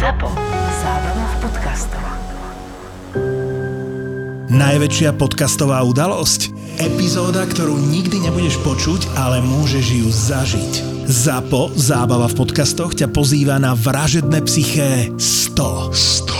ZAPO. Zábrná v podcastov. Najväčšia podcastová udalosť? Epizóda, ktorú nikdy nebudeš počuť, ale môžeš ju zažiť. ZAPO, zábava v podcastoch, ťa pozýva na vražedné psyché 100. 100.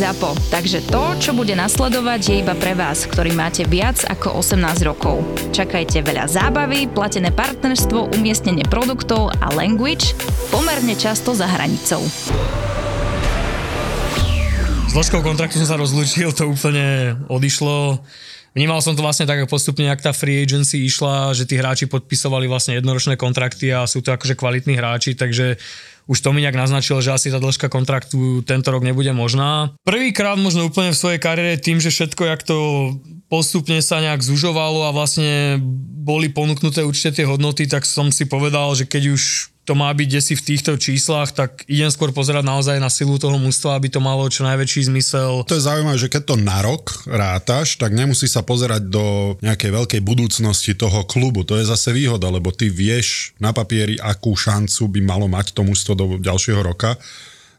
ZAPO, takže to, čo bude nasledovať, je iba pre vás, ktorý máte viac ako 18 rokov. Čakajte veľa zábavy, platené partnerstvo, umiestnenie produktov a language pomerne často za hranicou. S ložkou kontraktu som sa rozlúčil, to úplne odišlo. Vnímal som to vlastne tak, postupne, ak tá free agency išla, že tí hráči podpisovali vlastne jednoročné kontrakty a sú to akože kvalitní hráči, takže už to mi nejak naznačilo, že asi tá dĺžka kontraktu tento rok nebude možná. Prvýkrát možno úplne v svojej kariére tým, že všetko, jak to postupne sa nejak zužovalo a vlastne boli ponúknuté určite tie hodnoty, tak som si povedal, že keď už to má byť desi v týchto číslach, tak idem skôr pozerať naozaj na silu toho mústva, aby to malo čo najväčší zmysel. To je zaujímavé, že keď to na rok rátaš, tak nemusí sa pozerať do nejakej veľkej budúcnosti toho klubu. To je zase výhoda, lebo ty vieš na papieri, akú šancu by malo mať to mústvo do ďalšieho roka.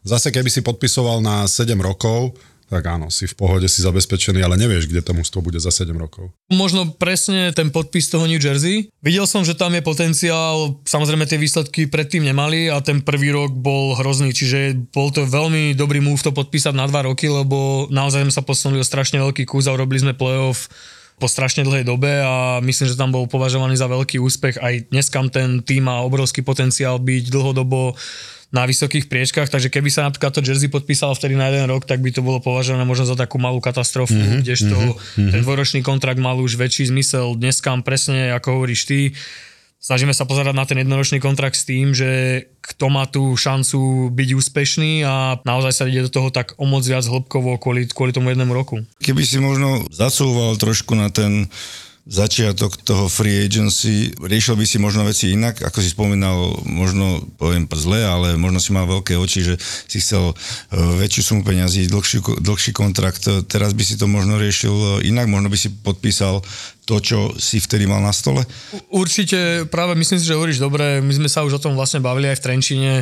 Zase keby si podpisoval na 7 rokov, tak áno, si v pohode, si zabezpečený, ale nevieš, kde to mústvo bude za 7 rokov. Možno presne ten podpis toho New Jersey. Videl som, že tam je potenciál, samozrejme tie výsledky predtým nemali a ten prvý rok bol hrozný, čiže bol to veľmi dobrý move to podpísať na dva roky, lebo naozaj sme sa posunuli o strašne veľký kus a urobili sme playoff po strašne dlhej dobe a myslím, že tam bol považovaný za veľký úspech. Aj dnes ten tým má obrovský potenciál byť dlhodobo na vysokých priečkách, takže keby sa napríklad to jersey podpísalo vtedy na jeden rok, tak by to bolo považované možno za takú malú katastrofu, mm-hmm, kdežto mm-hmm. ten dvoročný kontrakt mal už väčší zmysel. Dnes kam presne, ako hovoríš ty, snažíme sa pozerať na ten jednoročný kontrakt s tým, že kto má tú šancu byť úspešný a naozaj sa ide do toho tak o moc viac hĺbkovo kvôli, kvôli tomu jednému roku. Keby si možno zacúval trošku na ten začiatok toho free agency, riešil by si možno veci inak, ako si spomínal, možno poviem zle, ale možno si mal veľké oči, že si chcel e, väčšiu sumu peňazí, dlhší, dlhší kontrakt, teraz by si to možno riešil inak, možno by si podpísal to, čo si vtedy mal na stole? Určite, práve myslím si, že hovoríš dobre, my sme sa už o tom vlastne bavili aj v Trenčine,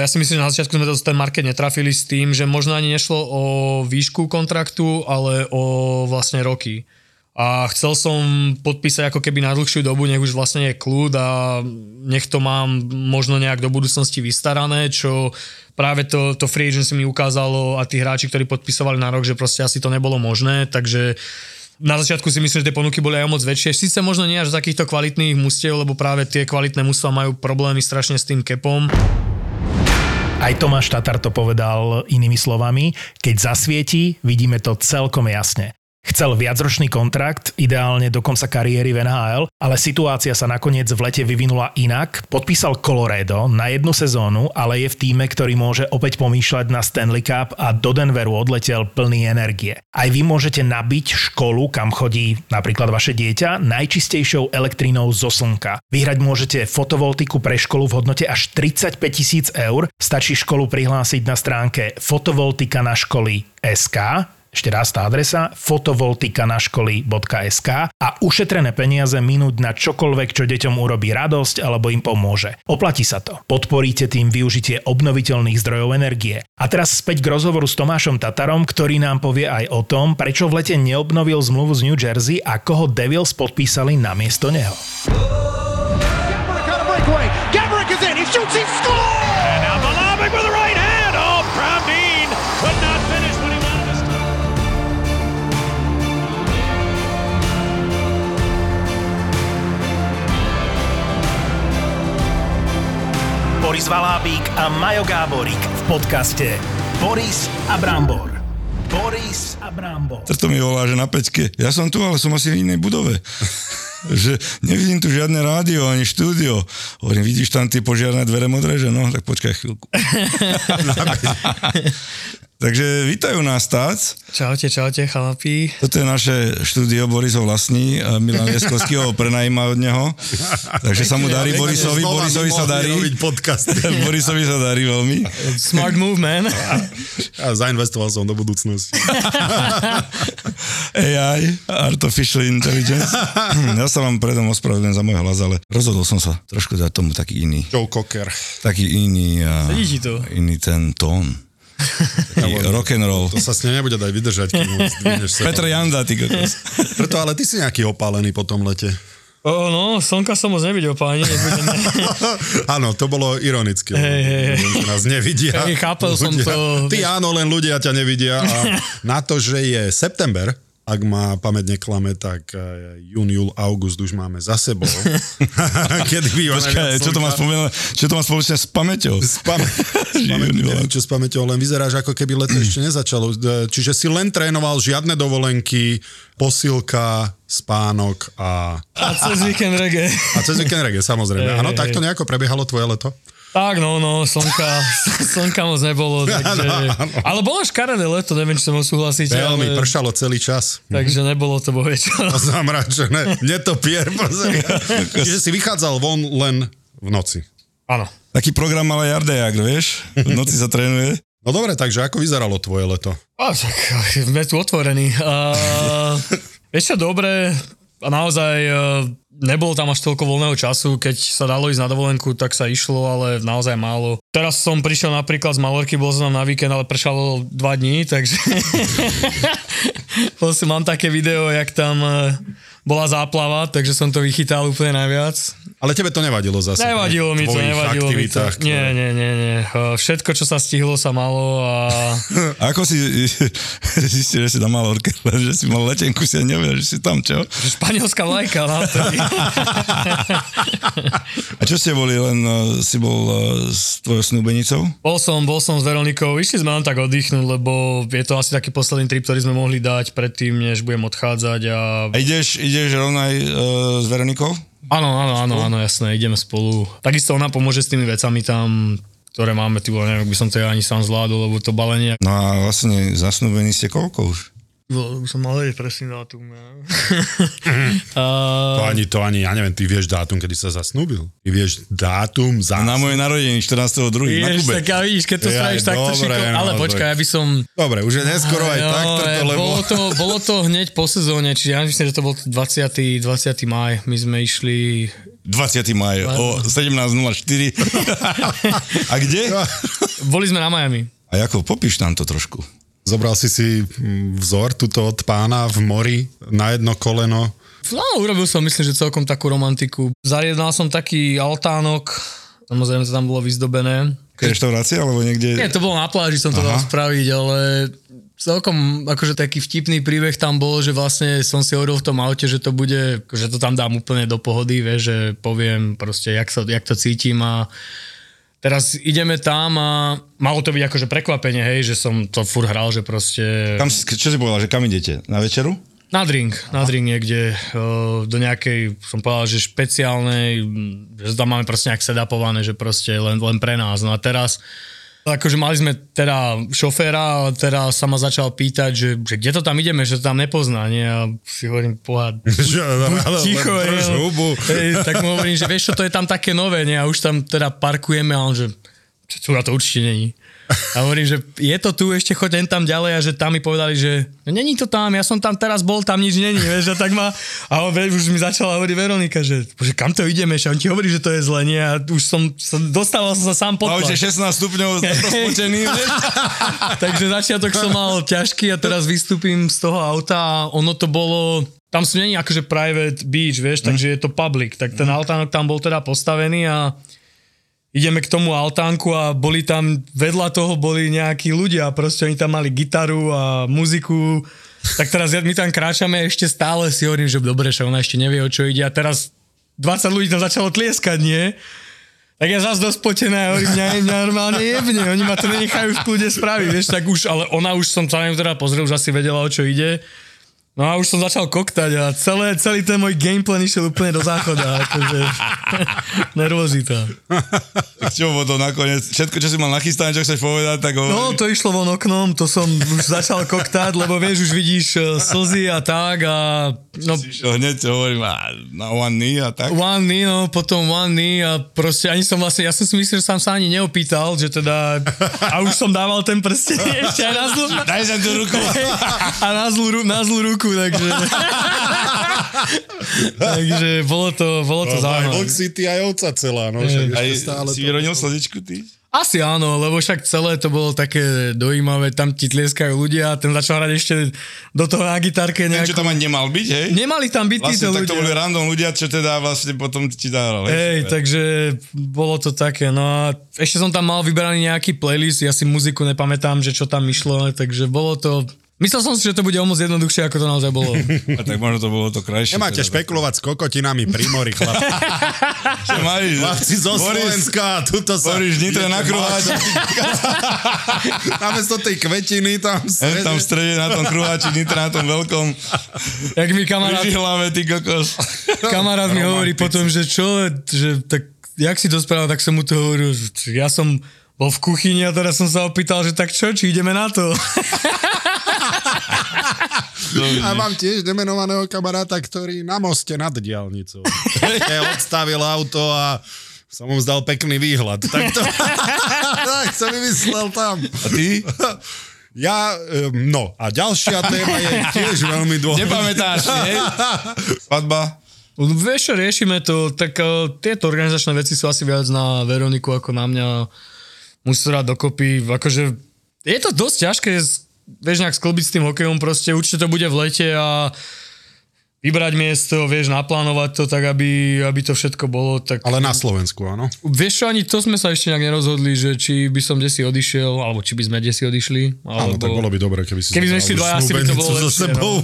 ja si myslím, že na začiatku sme to ten market netrafili s tým, že možno ani nešlo o výšku kontraktu, ale o vlastne roky a chcel som podpísať ako keby na dlhšiu dobu, nech už vlastne je kľud a nech to mám možno nejak do budúcnosti vystarané, čo práve to, to free agency mi ukázalo a tí hráči, ktorí podpisovali na rok, že proste asi to nebolo možné, takže na začiatku si myslím, že tie ponuky boli aj moc väčšie. Sice možno nie až z takýchto kvalitných mustiev, lebo práve tie kvalitné mužstva majú problémy strašne s tým kepom. Aj Tomáš Tatar to povedal inými slovami. Keď zasvieti, vidíme to celkom jasne. Chcel viacročný kontrakt, ideálne do konca kariéry v NHL, ale situácia sa nakoniec v lete vyvinula inak. Podpísal Colorado na jednu sezónu, ale je v týme, ktorý môže opäť pomýšľať na Stanley Cup a do Denveru odletel plný energie. Aj vy môžete nabiť školu, kam chodí napríklad vaše dieťa, najčistejšou elektrínou zo slnka. Vyhrať môžete fotovoltiku pre školu v hodnote až 35 tisíc eur. Stačí školu prihlásiť na stránke fotovoltika na školy SK ešte raz tá adresa fotovoltikanaškoly.sk a ušetrené peniaze minúť na čokoľvek, čo deťom urobí radosť alebo im pomôže. Oplatí sa to. Podporíte tým využitie obnoviteľných zdrojov energie. A teraz späť k rozhovoru s Tomášom Tatarom, ktorý nám povie aj o tom, prečo v lete neobnovil zmluvu z New Jersey a koho Devils podpísali namiesto neho. Gabrick is in, he shoots, he! Boris Valábík a Majo Gáborík v podcaste Boris a Brambor. Boris a Brambor. To mi volá, že na peťke. Ja som tu, ale som asi v inej budove. že nevidím tu žiadne rádio ani štúdio. Hovorím, vidíš tam tie požiarné dvere modré, že no, tak počkaj chvíľku. Takže vítajú nás Tác. Čaute, čaute, chlapi. Toto je naše štúdio, Boris ho vlastní, a Milan Vieskovský ho prenajíma od neho. Takže sa mu darí Borisovi, Borisovi sa darí. Borisovi sa darí veľmi. Smart move, man. A zainvestoval som do budúcnosti. AI, Artificial Intelligence. Ja sa vám predom ospravedlňujem za môj hlas, ale rozhodol som sa trošku dať tomu taký iný, Joe Cocker. taký iný, a, Sedí ti to. iný ten tón. Taký rock and roll. To sa s ním nebude dať vydržať, kým sa. Petr Janda, ty kokos. Preto, ale ty si nejaký opálený po tom lete. O, no, slnka som moc nevidel, páni. Áno, to bolo ironicky. lebo Hej, hej, hej. nás nevidia. Hej, chápel som Ľudia- to. Ty áno, len ľudia ťa nevidia. A na to, že je september, ak ma pamäť neklame, tak eh, jún, júl, august už máme za sebou. Kedy býva Počkaj, čo to má spomenúť, čo to má spoločne s pamäťou? S pam- s pamäť- neviem, čo s pamäťou, len vyzeráš ako keby leto ešte nezačalo. E, Čiže si len trénoval žiadne dovolenky, posilka, spánok a, A cez víkend reggae. a cez víkend reggae, samozrejme. Áno, takto nejako prebiehalo tvoje leto? Tak, no, no, slnka, slnka moc nebolo, takže... Áno, áno. Ale bolo škaredé leto, neviem, či som ho súhlasíte, Veľmi, ale... pršalo celý čas. Takže nebolo to bohe čo. A zamračené, netopier. Čiže si vychádzal von len v noci. Áno. Taký program mal aj Ardejak, vieš? V noci sa trénuje. No dobre, takže ako vyzeralo tvoje leto? A tak, sme tu otvorení. Uh, vieš čo, dobre, a naozaj uh, nebolo tam až toľko voľného času, keď sa dalo ísť na dovolenku, tak sa išlo, ale naozaj málo. Teraz som prišiel napríklad z Malorky, bol som na víkend, ale pršalo dva dní, takže Proste mám také video, jak tam uh, bola záplava, takže som to vychytal úplne najviac. Ale tebe to nevadilo zase. Nevadilo mi to, nevadilo mi to. Nie, nie, nie, nie. Všetko, čo sa stihlo, sa malo a... A ako si zistil, že si na Malorke, že si mal letenku, si ani nevedel, že si tam, čo? Španielská vlajka, no. vtedy. A čo ste boli, len si bol s tvojou snúbenicou? Bol som, bol som s Veronikou, išli sme len tak oddychnúť, lebo je to asi taký posledný trip, ktorý sme mohli dať predtým, než budem odchádzať a... A ideš, ideš rovno aj uh, s Veronikou? Áno, áno, áno, áno, jasné, ideme spolu. Takisto ona pomôže s tými vecami tam, ktoré máme, ty vole, neviem, by som to ja ani sám zvládol, lebo to balenie... No a vlastne zasnúbení ste koľko už? Vole, Už som mal vedieť presný dátum. Ja. To a, ani, to ani, ja neviem, ty vieš dátum, kedy sa zasnúbil. Ty vieš dátum za... Na moje narodeniny 14.2. na Kube. tak ja vidíš, keď to spravíš takto dobre, šiko, no, ale tak- počkaj, ja by som... Dobre, už je neskoro aj Jo, tak, lebo... bolo, to, bolo to hneď po sezóne, čiže ja myslím, že to bol 20. 20. maj. My sme išli 20. maj o 17.04. a kde? Boli sme na Miami. A ako, popíš nám to trošku. Zobral si si mm, vzor tuto od pána v mori na jedno koleno. No, urobil som, myslím, že celkom takú romantiku. Zariadal som taký altánok, samozrejme to tam bolo vyzdobené. Reštaurácia, alebo niekde... Nie, to bolo na pláži, som to dal Aha. spraviť, ale celkom akože taký vtipný príbeh tam bol, že vlastne som si hovoril v tom aute, že to bude, že to tam dám úplne do pohody, vieš, že poviem proste, jak, sa, jak to cítim a teraz ideme tam a malo to byť akože prekvapenie, hej, že som to fur hral, že proste... Si- čo si povedal, že kam idete? Na večeru? Na drink, na drink niekde, uh, do nejakej, som povedal, že špeciálnej, mm, že tam máme proste nejak sedapované, že proste len, len pre nás. No a teraz, akože mali sme teda šoféra, a teraz sa ma začal pýtať, že, že kde to tam ideme, že to tam nepozná, nie? A si hovorím, ale- ticho, tak mu hovorím, že vieš čo, to je tam také nové, nie? A už tam teda parkujeme a on, že čo to určite není. A hovorím, že je to tu, ešte choď len tam ďalej a že tam mi povedali, že no, není to tam, ja som tam teraz bol, tam nič není, vieš, a tak ma, a on, vieš, už mi začala hovoriť Veronika, že, že kam to ideme, že on ti hovorí, že to je zle, nie, a už som, som dostával som sa sám pod A už tlak. je 16 stupňov rozpočený? Takže začiatok som mal ťažký a teraz vystúpim z toho auta a ono to bolo... Tam sú není akože private beach, vieš, takže je to public. Tak ten altánok tam bol teda postavený a ideme k tomu altánku a boli tam, vedľa toho boli nejakí ľudia, proste oni tam mali gitaru a muziku. Tak teraz my tam kráčame ešte stále si hovorím, že dobre, že ona ešte nevie, o čo ide a teraz 20 ľudí tam začalo tlieskať, nie? Tak ja zase dosť potená, hovorím, mňa, mňa normálne jebne, oni ma to nenechajú v kľude spraviť, vieš, tak už, ale ona už som sa teda pozrel, už asi vedela, o čo ide. No a už som začal koktať a celé, celý ten môj gameplan išiel úplne do záchoda, akože nervozita. Tak čo bolo to nakoniec? Všetko, čo si mal nachystané, čo chceš povedať, tak hovorí. No, to išlo von oknom, to som už začal koktať, lebo vieš, už vidíš e, slzy a tak a no, Išiel hneď, hovorím, a, na one knee a tak. one knee, no, potom one knee a proste ani som vlastne, ja som si myslel, že som sa ani neopýtal, že teda, a už som dával ten prsteň ešte aj na zlú, Daj sa tú ruku. a na zlú, na zlú ruku, takže... takže bolo to, bolo to Aj zaujímavé. Vlk City, aj ovca celá, no. Však Aj stále si vyronil slzičku ty? Asi áno, lebo však celé to bolo také dojímavé, tam ti tlieskajú ľudia a ten začal hrať ešte do toho na gitarke Neviem, čo nejako... tam ani nemal byť, hej? Nemali tam byť títo Vlastne tak to boli ľudia. random ľudia, čo teda vlastne potom ti zahral. Hej, takže bolo to také, no a ešte som tam mal vyberaný nejaký playlist, ja si muziku nepamätám, že čo tam išlo, takže bolo to... Myslel som si, že to bude o moc jednoduchšie, ako to naozaj bolo. A tak možno to bolo to krajšie. Nemáte teda. špekulovať s kokotinami pri mori, chlapci. Chlapci zo Boris, Slovenska, tuto sa... Boris, Nitro na kruháči. Namiesto tej kvetiny tam... Hej, tam v strede na tom kruháči, Nitra na tom veľkom. Jak mi kamarát, Pri hlave, ty kokos. kamarát mi hovorí potom, že čo, že tak, jak si to spravil, tak som mu to hovoril, že ja som bol v kuchyni a teraz som sa opýtal, že tak čo, či ideme na to? A mám tiež demenovaného kamaráta, ktorý na moste nad diálnicou. Odstavil auto a som mu zdal pekný výhľad. Tak to tak som vymyslel tam. A ty? Ja, no a ďalšia téma je tiež veľmi dôležitá. Nepamätáš, hej? Svadba? No, Vieš riešime to, tak uh, tieto organizačné veci sú asi viac na Veroniku ako na mňa. Musí sa dať dokopy, akože je to dosť ťažké, s- vieš, nejak sklbiť s tým hokejom, proste určite to bude v lete a vybrať miesto, vieš, naplánovať to tak, aby, aby to všetko bolo, tak... Ale na Slovensku, áno. Vieš čo, ani to sme sa ešte nejak nerozhodli, že či by som desi odišiel, alebo či by sme desi odišli. Áno, Alebo... tak bolo by dobre, keby si Keby sme už dvaja, asi by to bolo lepšie, sebou.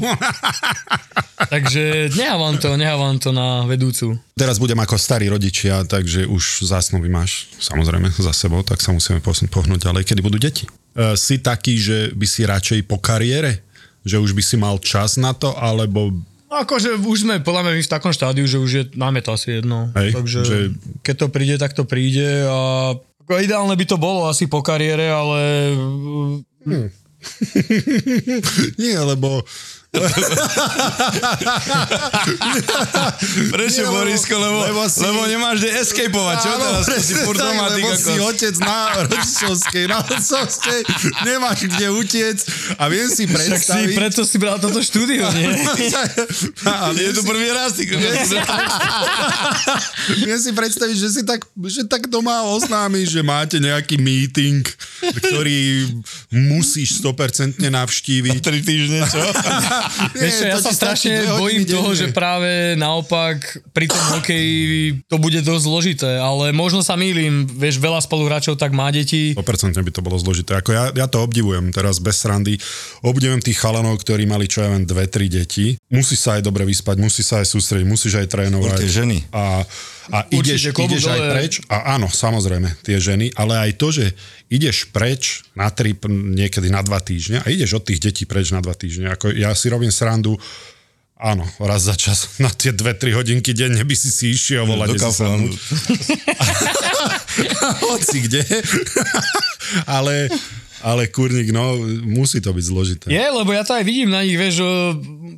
Takže nehávam to, nehávam to na vedúcu. Teraz budem ako starí rodičia, takže už zásnovy máš samozrejme za sebou, tak sa musíme pohnúť ďalej. Kedy budú deti? E, si taký, že by si radšej po kariére? Že už by si mal čas na to, alebo No akože už sme podľa mňa v takom štádiu, že už je, máme to asi jedno. Hej, Takže že- keď to príde, tak to príde a ideálne by to bolo asi po kariére, ale nie, lebo Prečo, Nie, Borisko? Lebo, lebo si- lebo nemáš kde escapeovať, čo Áno, teraz? Si furt doma, lebo si otec na rodičovskej, na otcovskej, nemáš kde utiec a viem si tak si, predstaviť... preto si bral toto štúdio, nie? a Je to si- prvý raz, ty. Viem si predstaviť, že si tak, že tak doma oznámiš, že máte nejaký meeting, ktorý musíš 100% navštíviť. Tri týždne, čo? Vieš ja sa strašne bojím toho, že práve naopak pri tom hokeji to bude dosť zložité, ale možno sa mýlim, vieš, veľa spoluhráčov tak má deti. 100% by to bolo zložité. Ako ja, ja to obdivujem teraz bez srandy. Obdivujem tých chalanov, ktorí mali čo ja viem, dve, tri deti. Musí sa aj dobre vyspať, musí sa aj sústrediť, musíš aj trénovať. Tie ženy. A, a ideš, Určite, ideš aj preč. A áno, samozrejme, tie ženy, ale aj to, že ideš preč na tri, niekedy na dva týždne a ideš od tých detí preč na dva týždne. Ako ja si robím srandu, Áno, raz za čas na tie dve, tri hodinky denne by si si išiel volať. Do Kauflandu. hoci kde. ale, ale kurník, no, musí to byť zložité. Je, lebo ja to aj vidím na nich, vieš, že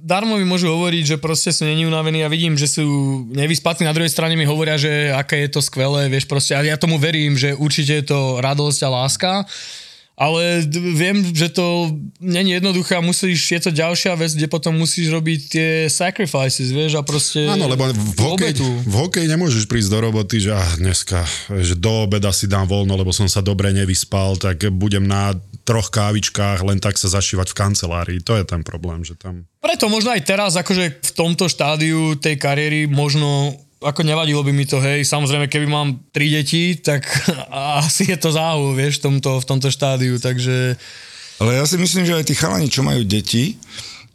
darmo mi môžu hovoriť, že proste sú není unavení a vidím, že sú nevyspatní, na druhej strane mi hovoria, že aké je to skvelé, vieš, proste, a ja tomu verím, že určite je to radosť a láska, ale viem, že to není jednoduché a musíš, je to ďalšia vec, kde potom musíš robiť tie sacrifices, vieš, a proste... Áno, lebo v obetu. v hokeji nemôžeš prísť do roboty, že ah, dneska, že do obeda si dám voľno, lebo som sa dobre nevyspal, tak budem na troch kávičkách len tak sa zašívať v kancelárii. To je ten problém, že tam... Preto možno aj teraz, akože v tomto štádiu tej kariéry možno ako nevadilo by mi to, hej, samozrejme, keby mám tri deti, tak asi je to záhu, vieš, v tomto, v tomto štádiu, takže Ale ja si myslím, že aj tí chalani, čo majú deti,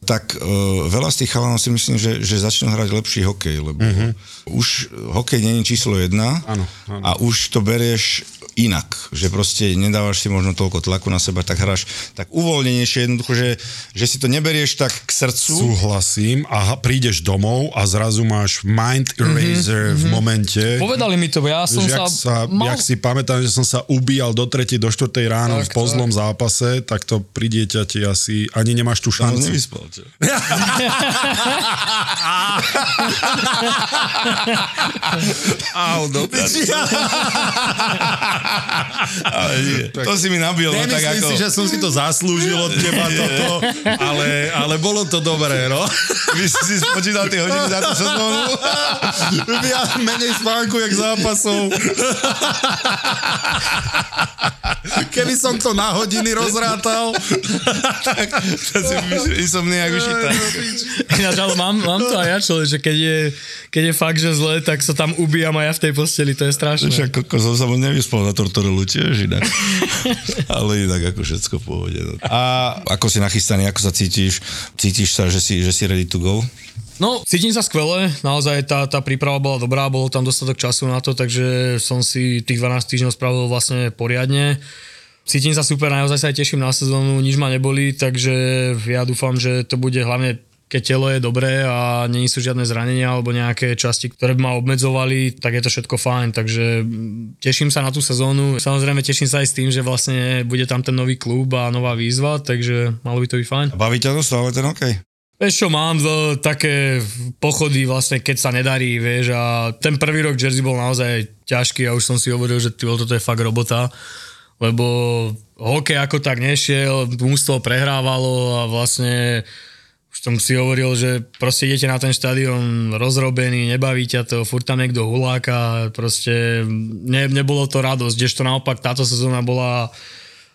tak uh, veľa z tých chalanov si myslím, že, že začnú hrať lepší hokej, lebo uh-huh. už hokej není číslo jedna Áno, áno. a už to berieš inak, že proste nedávaš si možno toľko tlaku na seba, tak hráš tak uvoľnenejšie, jednoducho, že, že si to neberieš tak k srdcu. Súhlasím a prídeš domov a zrazu máš mind eraser mm-hmm. v momente. Povedali mi to, ja som Vieš, sa... jak, sa, mal... jak si pamätám, že som sa ubíjal do 3. do 4. ráno Tak, v pozlom zápase, tak to pri dieťati asi ani nemáš tú Som šancu. nevyspal, čo? Au, do piči. Ale nie. To si mi nabil, no, tak ako... si, že som si to zaslúžil od teba toto, ale, ale bolo to dobré, no. Vy si si spočítal tie hodiny za tú sezónu? Ja menej spánku, jak zápasov. Keby som to na hodiny rozrátal. tak to si myslíš, som nejak ušitá. Ináč, ale mám, mám to aj ja človek, že keď je, keď je fakt, že zle, tak sa tam ubíjam aj ja v tej posteli, to je strašné. Však koko, som sa nevyspal na tortorelu tiež inak. Ale inak ako všetko v pohode. No. A ako si nachystaný, ako sa cítiš? Cítiš sa, že si, že si ready to go? No, cítim sa skvele, naozaj tá, tá príprava bola dobrá, bolo tam dostatok času na to, takže som si tých 12 týždňov spravil vlastne poriadne. Cítim sa super, naozaj sa aj teším na sezónu, nič ma neboli, takže ja dúfam, že to bude hlavne keď telo je dobré a nie sú žiadne zranenia alebo nejaké časti, ktoré by ma obmedzovali, tak je to všetko fajn, takže teším sa na tú sezónu. Samozrejme teším sa aj s tým, že vlastne bude tam ten nový klub a nová výzva, takže malo by to byť fajn. A baví ťa to stále ten hokej? Vieš čo, mám to, také pochody vlastne, keď sa nedarí, vieš, a ten prvý rok Jersey bol naozaj ťažký a už som si hovoril, že ty, toto je fakt robota, lebo hokej ako tak nešiel, mústvo prehrávalo a vlastne už som si hovoril, že proste idete na ten štadión rozrobený, nebaví ťa to, furt tam niekto huláka, proste ne, nebolo to radosť, kdežto naopak táto sezóna bola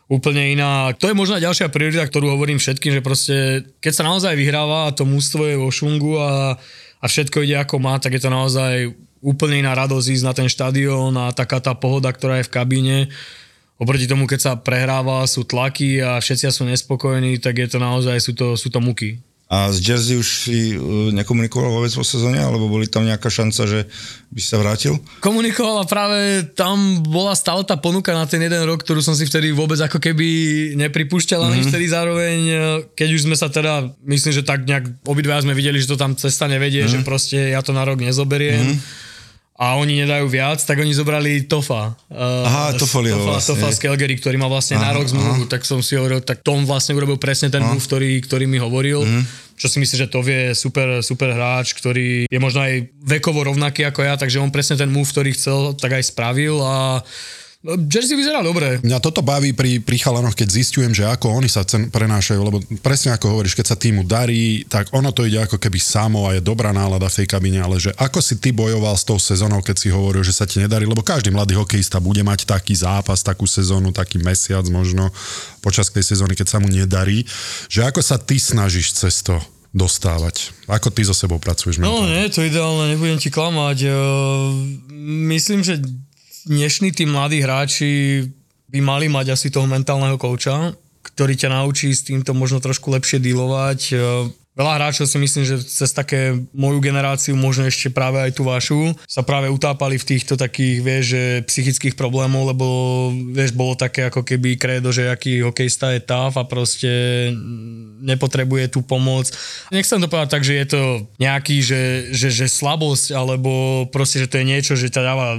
úplne iná. To je možno ďalšia priorita, ktorú hovorím všetkým, že proste keď sa naozaj vyhráva a to mústvo je vo šungu a, a všetko ide ako má, tak je to naozaj úplne iná radosť ísť na ten štadión a taká tá pohoda, ktorá je v kabíne. Oproti tomu, keď sa prehráva, sú tlaky a všetci sú nespokojní, tak je to naozaj, sú to, sú to muky. A z Jersey už si uh, nekomunikoval vôbec po sezóne, alebo boli tam nejaká šanca, že by sa vrátil? Komunikoval a práve tam bola stále tá ponuka na ten jeden rok, ktorú som si vtedy vôbec ako keby nepripúšťal, mm-hmm. vtedy zároveň, keď už sme sa teda, myslím, že tak nejak obidva sme videli, že to tam cesta nevedie, mm-hmm. že proste ja to na rok nezoberiem. Mm-hmm a oni nedajú viac, tak oni zobrali Tofa. Aha, Tofolieho Tofa, vlastne. Tofa z Calgary, ktorý má vlastne aha, na rok zmluvu, tak som si hovoril, tak Tom vlastne urobil presne ten move, ktorý, ktorý mi hovoril. Mm. Čo si myslím, že to vie super, super hráč, ktorý je možno aj vekovo rovnaký ako ja, takže on presne ten move, ktorý chcel, tak aj spravil a Jersey vyzerá dobre. Mňa toto baví pri, pri chalanoch, keď zistujem, že ako oni sa cen, prenášajú, lebo presne ako hovoríš, keď sa týmu darí, tak ono to ide ako keby samo a je dobrá nálada v tej kabine, ale že ako si ty bojoval s tou sezónou, keď si hovoril, že sa ti nedarí, lebo každý mladý hokejista bude mať taký zápas, takú sezónu, taký mesiac možno počas tej sezóny, keď sa mu nedarí, že ako sa ty snažíš cez to dostávať? Ako ty so sebou pracuješ? No mentálne? nie, to ideálne, nebudem ti klamať. Myslím, že dnešní tí mladí hráči by mali mať asi toho mentálneho kouča, ktorý ťa naučí s týmto možno trošku lepšie dealovať. Veľa hráčov si myslím, že cez také moju generáciu, možno ešte práve aj tú vašu, sa práve utápali v týchto takých, vieš, že psychických problémov, lebo vieš, bolo také ako keby kredo, že aký hokejista je táv a proste nepotrebuje tú pomoc. Nechcem to povedať tak, že je to nejaký, že, že, že slabosť, alebo proste, že to je niečo, že ťa dáva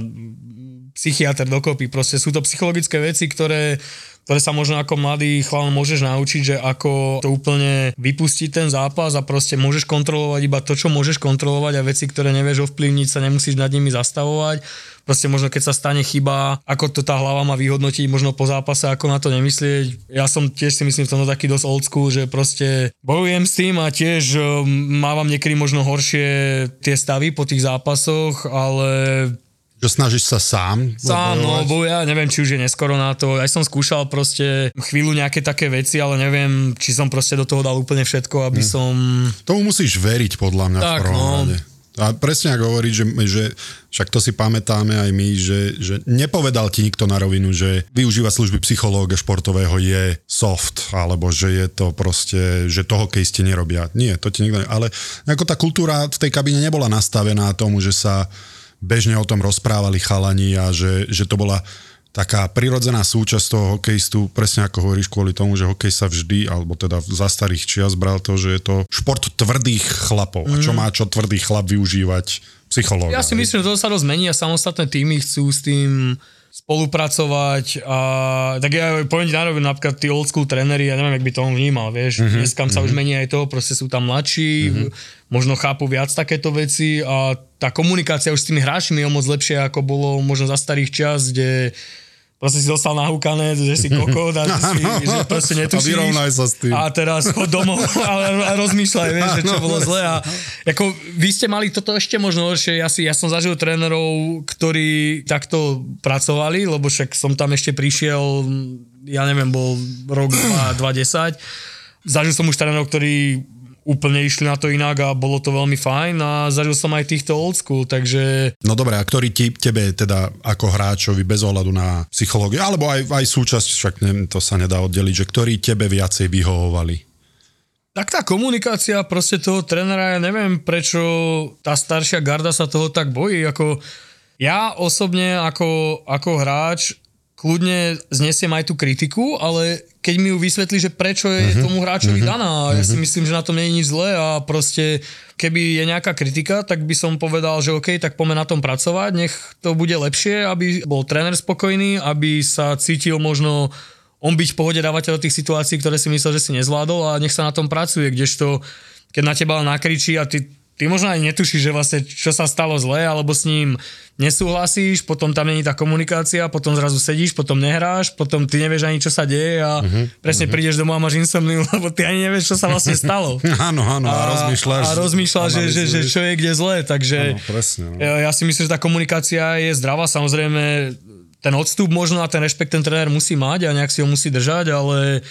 psychiatr dokopy. Proste sú to psychologické veci, ktoré, ktoré sa možno ako mladý chlán môžeš naučiť, že ako to úplne vypustiť ten zápas a proste môžeš kontrolovať iba to, čo môžeš kontrolovať a veci, ktoré nevieš ovplyvniť, sa nemusíš nad nimi zastavovať. Proste možno keď sa stane chyba, ako to tá hlava má vyhodnotiť možno po zápase, ako na to nemyslieť. Ja som tiež si myslím v tomto taký dosť old school, že proste bojujem s tým a tiež mávam niekedy možno horšie tie stavy po tých zápasoch, ale Že snažíš sa sám? Sám, no, bo ja neviem, či už je neskoro na to. Aj som skúšal proste chvíľu nejaké také veci, ale neviem, či som proste do toho dal úplne všetko, aby som... Tomu musíš veriť, podľa mňa, Tak, v prvom no. rade. A presne ako hovoríš, že, že však to si pamätáme aj my, že, že nepovedal ti nikto na rovinu, že využíva služby psychológa športového je soft, alebo že je to proste, že to hokejisti nerobia. Nie, to ti nikto ne... Ale ako tá kultúra v tej kabine nebola nastavená tomu, že sa bežne o tom rozprávali chalani a že, že to bola taká prirodzená súčasť toho hokejistu, presne ako hovoríš, kvôli tomu, že hokej sa vždy, alebo teda za starých čias bral to, že je to šport tvrdých chlapov. A čo má čo tvrdý chlap využívať psychológa. Ja si myslím, že to sa dosť mení a samostatné týmy chcú s tým spolupracovať a tak ja poviem ti na rovinu, napríklad tí old school tréneri, ja neviem, jak by to on vnímal, vieš, mm-hmm. dneska sa už mení aj to, proste sú tam mladší, mm-hmm. možno chápu viac takéto veci a tá komunikácia už s tými hráčmi je moc lepšia, ako bolo možno za starých čas, kde proste si dostal nahúkané, že si kokot a že, si, že proste netušíš. A vyrovnaj sa s tým. A teraz chod domov a, a rozmýšľaj, vieš, že čo bolo zle. A ako, vy ste mali toto ešte možno horšie. Ja, si, ja som zažil trénerov, ktorí takto pracovali, lebo však som tam ešte prišiel, ja neviem, bol rok 2010. Zažil som už trénerov, ktorí úplne išli na to inak a bolo to veľmi fajn a zažil som aj týchto old school, takže... No dobre, a ktorý ti, tebe teda ako hráčovi bez ohľadu na psychológiu, alebo aj, aj súčasť, však neviem, to sa nedá oddeliť, že ktorí tebe viacej vyhovovali? Tak tá komunikácia proste toho trénera, ja neviem prečo tá staršia garda sa toho tak bojí, ako ja osobne ako, ako hráč kľudne znesiem aj tú kritiku, ale keď mi ju vysvetlí, že prečo je uh-huh. tomu hráčovi uh-huh. daná, ja si myslím, že na tom nie je nič zlé a proste keby je nejaká kritika, tak by som povedal, že OK, tak poďme na tom pracovať, nech to bude lepšie, aby bol tréner spokojný, aby sa cítil možno on byť v pohode dávať do tých situácií, ktoré si myslel, že si nezvládol a nech sa na tom pracuje, kdežto keď na teba nakričí a ty ty možno aj netušíš, že vlastne čo sa stalo zle, alebo s ním nesúhlasíš, potom tam není tá komunikácia, potom zrazu sedíš, potom nehráš, potom ty nevieš ani čo sa deje a uh-huh, presne uh-huh. prídeš domov a máš insomniu, lebo ty ani nevieš, čo sa vlastne stalo. áno, áno, a, a rozmýšľaš. A rozmýšľaš, že, že, že čo je kde zle, takže áno, presne, no. ja, ja si myslím, že tá komunikácia je zdravá, samozrejme ten odstup možno a ten rešpekt ten tréner musí mať a nejak si ho musí držať, ale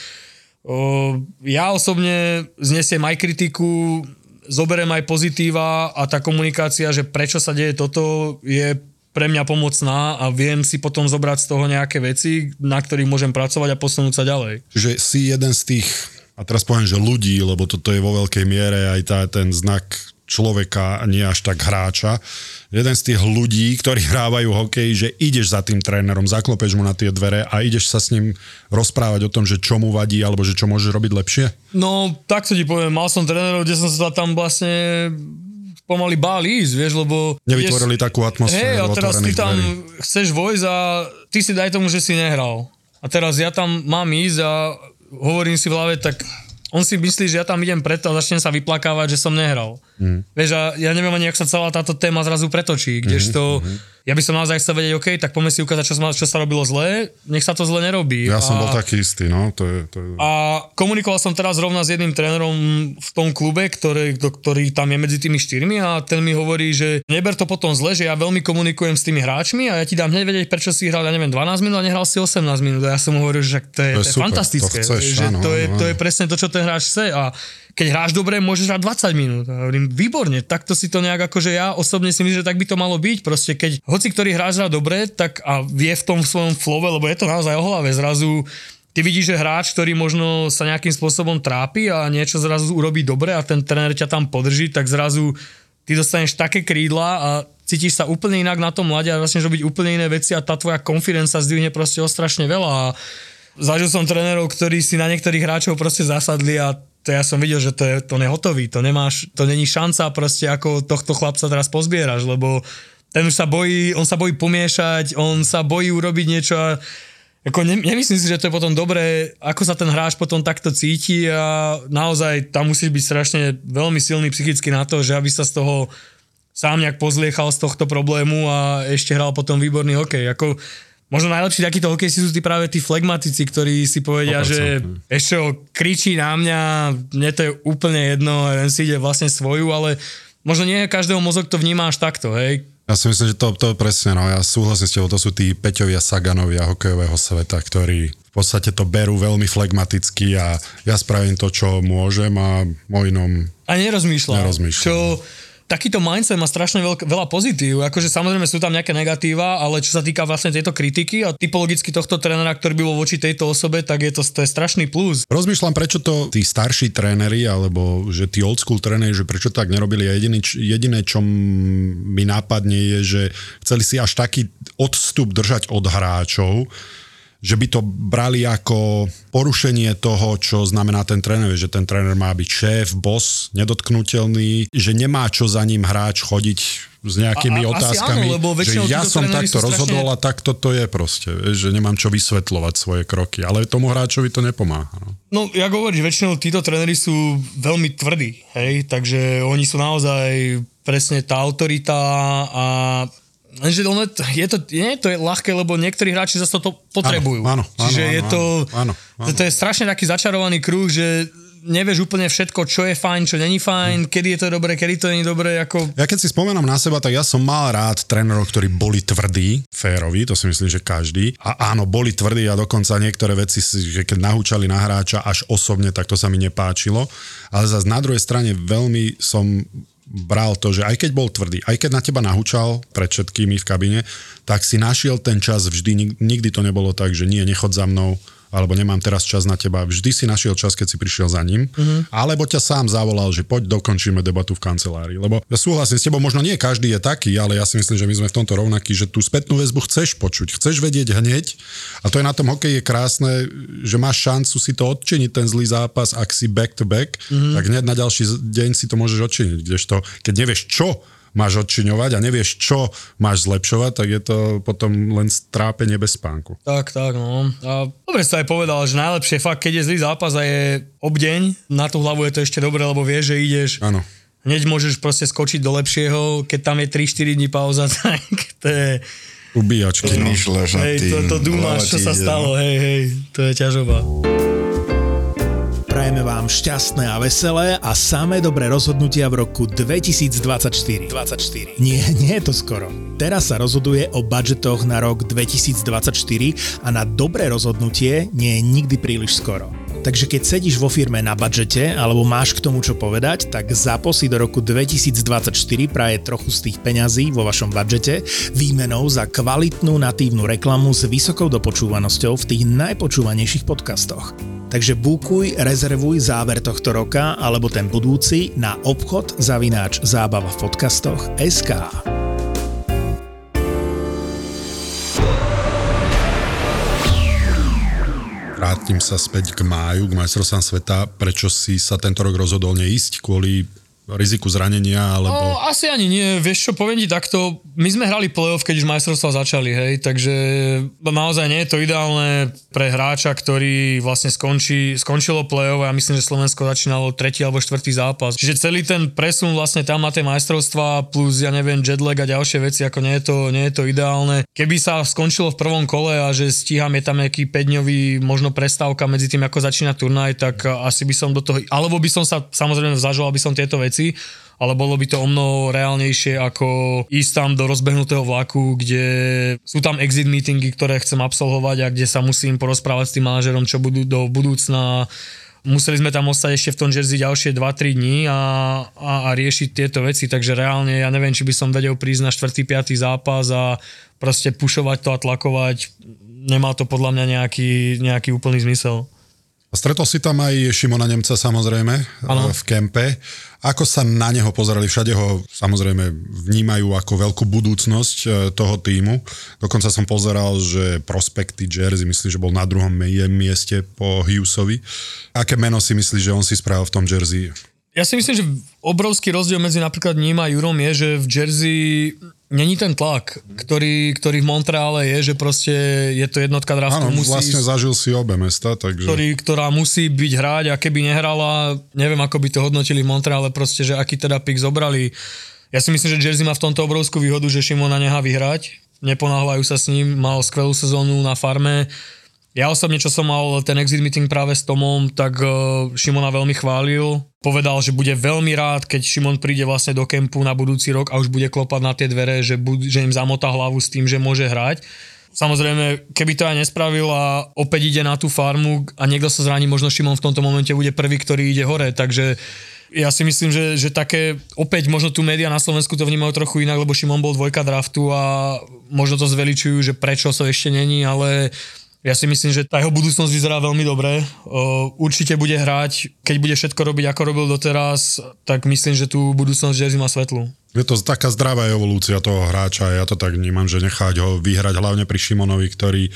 o, ja osobne znesiem aj kritiku, zoberiem aj pozitíva a tá komunikácia, že prečo sa deje toto, je pre mňa pomocná a viem si potom zobrať z toho nejaké veci, na ktorých môžem pracovať a posunúť sa ďalej. Čiže si jeden z tých, a teraz poviem, že ľudí, lebo toto je vo veľkej miere aj tá, ten znak človeka, nie až tak hráča. Jeden z tých ľudí, ktorí hrávajú hokej, že ideš za tým trénerom, zaklopeš mu na tie dvere a ideš sa s ním rozprávať o tom, že čo mu vadí alebo že čo môže robiť lepšie? No, tak to ti poviem. Mal som trénerov, kde som sa tam vlastne pomaly bál ísť, vieš, lebo... Nevytvorili ideš, takú atmosféru Hej, a teraz ty tam dverí. chceš vojsť a ty si daj tomu, že si nehral. A teraz ja tam mám ísť a hovorím si v hlave, tak on si myslí, že ja tam idem preto a začnem sa vyplakávať, že som nehral. Mm. Vieš, a ja neviem ani, ak sa celá táto téma zrazu pretočí, kdežto mm-hmm ja by som naozaj chcel vedieť, OK, tak poďme si ukázať, čo, sa, čo sa robilo zle, nech sa to zle nerobí. Ja a, som bol taký istý, no. To je, to je... A komunikoval som teraz rovna s jedným trénerom v tom klube, ktorý, ktorý tam je medzi tými štyrmi a ten mi hovorí, že neber to potom zle, že ja veľmi komunikujem s tými hráčmi a ja ti dám hneď vedieť, prečo si hral, ja neviem, 12 minút a nehral si 18 minút. A ja som mu hovoril, že to je, to je, to je super, fantastické. To, chceš, že áno, to, je, áno. to je presne to, čo ten hráč chce a keď hráš dobre, môžeš hrať 20 minút. A hovorím, výborne, takto si to nejak akože ja osobne si myslím, že tak by to malo byť. Proste keď hoci ktorý hráč hrá dobre, tak a vie v tom svojom flove, lebo je to naozaj o hlave, zrazu ty vidíš, že hráč, ktorý možno sa nejakým spôsobom trápi a niečo zrazu urobí dobre a ten tréner ťa tam podrží, tak zrazu ty dostaneš také krídla a cítiš sa úplne inak na tom mlade a začneš robiť úplne iné veci a tá tvoja konfidencia zdvihne proste o strašne veľa a zažil som trénerov, ktorí si na niektorých hráčov proste zasadli a to ja som videl, že to je to nehotový, to nemáš, to není šanca proste ako tohto chlapca teraz pozbieraš, lebo ten už sa bojí, on sa bojí pomiešať, on sa bojí urobiť niečo a ako ne, nemyslím si, že to je potom dobré, ako sa ten hráč potom takto cíti a naozaj tam musíš byť strašne veľmi silný psychicky na to, že aby sa z toho sám nejak pozliechal z tohto problému a ešte hral potom výborný hokej. Ako Možno najlepší takíto hokejisti sú tí práve tí flegmatici, ktorí si povedia, 100%. že ešte kričí na mňa, mne to je úplne jedno, len si ide vlastne svoju, ale možno nie každého mozog to vníma až takto, hej. Ja si myslím, že to, to presne, no ja súhlasím s tebou, to sú tí Peťovia Saganovia hokejového sveta, ktorí v podstate to berú veľmi flegmaticky a ja spravím to, čo môžem a mojnom A nerozmýšľam. nerozmýšľam. Čo takýto mindset má strašne veľk, veľa pozitív. Akože samozrejme sú tam nejaké negatíva, ale čo sa týka vlastne tejto kritiky a typologicky tohto trénera, ktorý by bol voči tejto osobe, tak je to, to je strašný plus. Rozmýšľam, prečo to tí starší tréneri, alebo že tí old school tréneri, že prečo to tak nerobili. A jediný, jediné, čo mi nápadne, je, že chceli si až taký odstup držať od hráčov, že by to brali ako porušenie toho, čo znamená ten tréner, že ten tréner má byť šéf, boss, nedotknutelný, že nemá čo za ním hráč chodiť s nejakými A- a- otázkami, áno, lebo že ja som takto sú strašne- rozhodol a takto to je proste, že nemám čo vysvetľovať svoje kroky, ale tomu hráčovi to nepomáha. No. No, ja hovoríš, väčšinou títo tréneri sú veľmi tvrdí, hej, takže oni sú naozaj presne tá autorita a Lenže ono, je to, nie je to ľahké, lebo niektorí hráči zase to potrebujú. Áno, áno, Čiže áno, je to, áno, áno. to je strašne taký začarovaný kruh, že nevieš úplne všetko, čo je fajn, čo není fajn, kedy je to dobré, kedy to není dobré, ako... Ja keď si spomenám na seba, tak ja som mal rád trénerov, ktorí boli tvrdí, féroví, to si myslím, že každý. A áno, boli tvrdí a dokonca niektoré veci, že keď nahúčali na hráča až osobne, tak to sa mi nepáčilo. Ale zase na druhej strane veľmi som bral to, že aj keď bol tvrdý, aj keď na teba nahúčal pred všetkými v kabine, tak si našiel ten čas vždy, nik- nikdy to nebolo tak, že nie, nechod za mnou, alebo nemám teraz čas na teba. Vždy si našiel čas, keď si prišiel za ním, uh-huh. alebo ťa sám zavolal, že poď dokončíme debatu v kancelárii. Lebo ja súhlasím s tebou, možno nie každý je taký, ale ja si myslím, že my sme v tomto rovnakí, že tú spätnú väzbu chceš počuť, chceš vedieť hneď. A to je na tom hokeji je krásne, že máš šancu si to odčiniť, ten zlý zápas, ak si back to back, uh-huh. tak hneď na ďalší deň si to môžeš odčiniť. Kdežto, keď nevieš čo, máš odčiňovať a nevieš, čo máš zlepšovať, tak je to potom len strápenie bez spánku. Tak, tak, no. A dobre to aj povedal, že najlepšie fakt, keď je zlý zápas a je obdeň, na tú hlavu je to ešte dobré, lebo vieš, že ideš Áno. hneď môžeš proste skočiť do lepšieho, keď tam je 3-4 dní pauza, tak to je, Ubíjačky. No. Zmýšľaš nad hej, to, to dúmaš, čo sa stalo, no. hej, hej, to je ťažoba. Prajeme vám šťastné a veselé a samé dobré rozhodnutia v roku 2024. 24. Nie, nie je to skoro. Teraz sa rozhoduje o budžetoch na rok 2024 a na dobré rozhodnutie nie je nikdy príliš skoro. Takže keď sedíš vo firme na budžete alebo máš k tomu čo povedať, tak zapo si do roku 2024 praje trochu z tých peňazí vo vašom budžete výmenou za kvalitnú natívnu reklamu s vysokou dopočúvanosťou v tých najpočúvanejších podcastoch. Takže bukuj, rezervuj záver tohto roka alebo ten budúci na obchod zavináč zábava v podcastoch SK. Vrátim sa späť k máju, k majstrovstvám sveta. Prečo si sa tento rok rozhodol neísť? Kvôli riziku zranenia, alebo... No, asi ani nie, vieš čo, poviem ti takto, my sme hrali playoff, keď už majstrovstvá začali, hej, takže naozaj nie je to ideálne pre hráča, ktorý vlastne skončí, skončilo playoff a ja myslím, že Slovensko začínalo tretí alebo štvrtý zápas. Čiže celý ten presun vlastne tam na tie majstrovstvá plus, ja neviem, jetlag a ďalšie veci, ako nie je to, nie je to ideálne. Keby sa skončilo v prvom kole a že stíham, je tam nejaký 5-dňový možno prestávka medzi tým, ako začína turnaj, tak asi by som do toho, alebo by som sa, samozrejme zažoval by som tieto veci, ale bolo by to o mnoho reálnejšie ako ísť tam do rozbehnutého vlaku, kde sú tam exit meetingy, ktoré chcem absolvovať a kde sa musím porozprávať s tým manažerom, čo budú do budúcna. Museli sme tam ostať ešte v tom Jersey ďalšie 2-3 dní a, a, a riešiť tieto veci, takže reálne ja neviem, či by som vedel prísť na 4. 5. zápas a proste pušovať to a tlakovať. Nemá to podľa mňa nejaký, nejaký úplný zmysel. A Stretol si tam aj Šimona Nemca samozrejme Áno. e, v kempe. Ako sa na neho pozerali? Všade ho samozrejme vnímajú ako veľkú budúcnosť e, toho týmu. Dokonca som pozeral, že prospekty Jersey, myslím, že bol na druhom mie- mieste po Hughesovi. Aké meno si myslíš, že on si spravil v tom Jersey? Ja si myslím, že obrovský rozdiel medzi napríklad ním a Jurom je, že v Jersey není ten tlak, ktorý, ktorý v Montreale je, že proste je to jednotka draftu, Áno, musí vlastne zažil si obe mesta, takže... ktorý, ktorá musí byť hrať a keby nehrala, neviem ako by to hodnotili v Montreale, proste, že aký teda pick zobrali. Ja si myslím, že Jersey má v tomto obrovskú výhodu, že Šimona nechá vyhrať, neponáhľajú sa s ním, mal skvelú sezónu na farme, ja osobne, čo som mal ten exit meeting práve s Tomom, tak uh, Šimona veľmi chválil. Povedal, že bude veľmi rád, keď Šimon príde vlastne do kempu na budúci rok a už bude klopať na tie dvere, že, bud- že im zamotá hlavu s tým, že môže hrať. Samozrejme, keby to aj nespravil a opäť ide na tú farmu a niekto sa zraní, možno Šimon v tomto momente bude prvý, ktorý ide hore, takže Ja si myslím, že, že také, opäť možno tu média na Slovensku to vnímajú trochu inak, lebo Šimon bol dvojka draftu a možno to zveličujú, že prečo sa ešte není, ale ja si myslím, že tá jeho budúcnosť vyzerá veľmi dobre. Určite bude hrať, keď bude všetko robiť, ako robil doteraz, tak myslím, že tú budúcnosť Jersey má svetlu. Je to taká zdravá evolúcia toho hráča, ja to tak vnímam, že nechať ho vyhrať hlavne pri Šimonovi, ktorý